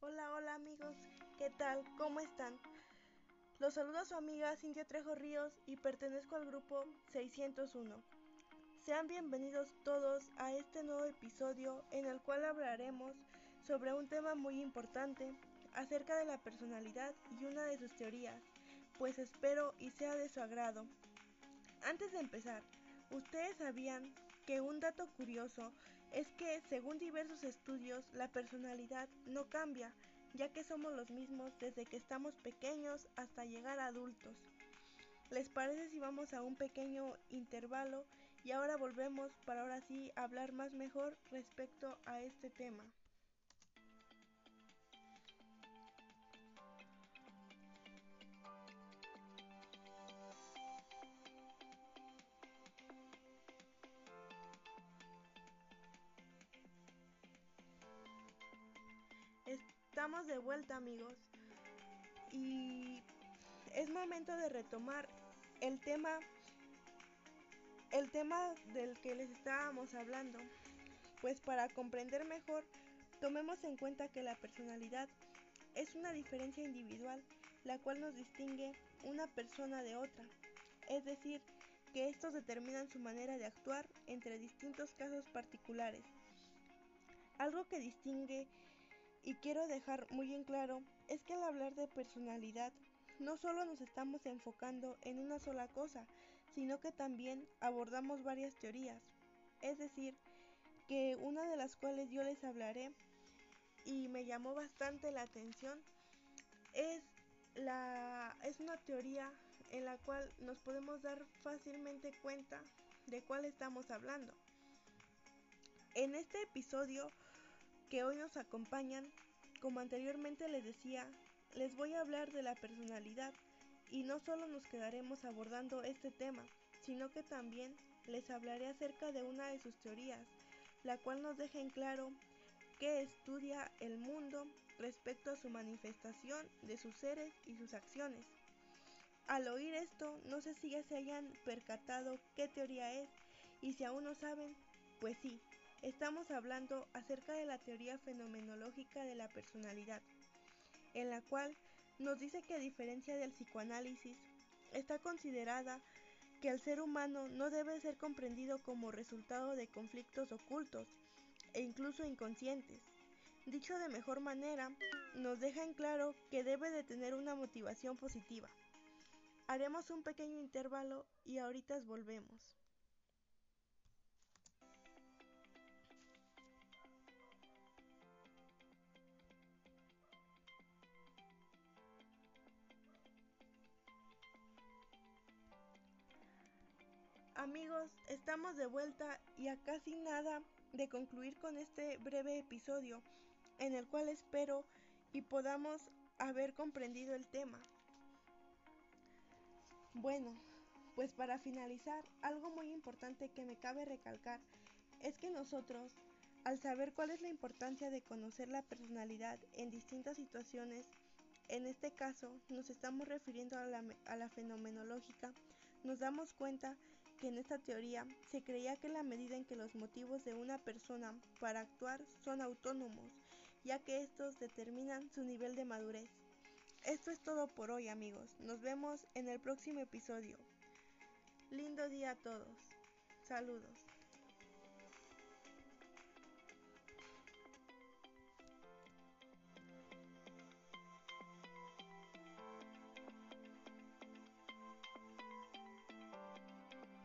Hola, hola amigos, ¿qué tal? ¿Cómo están? Los saluda su amiga Cintia Trejo Ríos y pertenezco al grupo 601. Sean bienvenidos todos a este nuevo episodio en el cual hablaremos sobre un tema muy importante acerca de la personalidad y una de sus teorías, pues espero y sea de su agrado. Antes de empezar, ¿ustedes sabían que un dato curioso es que, según diversos estudios, la personalidad no cambia, ya que somos los mismos desde que estamos pequeños hasta llegar a adultos? ¿Les parece si vamos a un pequeño intervalo y ahora volvemos para ahora sí hablar más mejor respecto a este tema? De vuelta amigos y es momento de retomar el tema el tema del que les estábamos hablando. Pues para comprender mejor, tomemos en cuenta que la personalidad es una diferencia individual, la cual nos distingue una persona de otra. Es decir, que estos determinan su manera de actuar entre distintos casos particulares. Algo que distingue y quiero dejar muy en claro es que al hablar de personalidad no solo nos estamos enfocando en una sola cosa, sino que también abordamos varias teorías. Es decir, que una de las cuales yo les hablaré y me llamó bastante la atención es la es una teoría en la cual nos podemos dar fácilmente cuenta de cuál estamos hablando. En este episodio que hoy nos acompañan, como anteriormente les decía, les voy a hablar de la personalidad y no solo nos quedaremos abordando este tema, sino que también les hablaré acerca de una de sus teorías, la cual nos deja en claro que estudia el mundo respecto a su manifestación de sus seres y sus acciones. Al oír esto, no sé si ya se hayan percatado qué teoría es y si aún no saben, pues sí, estamos hablando acerca de la teoría fenomenológica de la personalidad en la cual nos dice que a diferencia del psicoanálisis, está considerada que el ser humano no debe ser comprendido como resultado de conflictos ocultos e incluso inconscientes. Dicho de mejor manera, nos deja en claro que debe de tener una motivación positiva. Haremos un pequeño intervalo y ahorita volvemos. Amigos, estamos de vuelta y a casi nada de concluir con este breve episodio en el cual espero y podamos haber comprendido el tema. Bueno, pues para finalizar, algo muy importante que me cabe recalcar es que nosotros, al saber cuál es la importancia de conocer la personalidad en distintas situaciones, en este caso nos estamos refiriendo a la, a la fenomenológica, nos damos cuenta que en esta teoría se creía que la medida en que los motivos de una persona para actuar son autónomos, ya que estos determinan su nivel de madurez. Esto es todo por hoy amigos, nos vemos en el próximo episodio. Lindo día a todos. Saludos.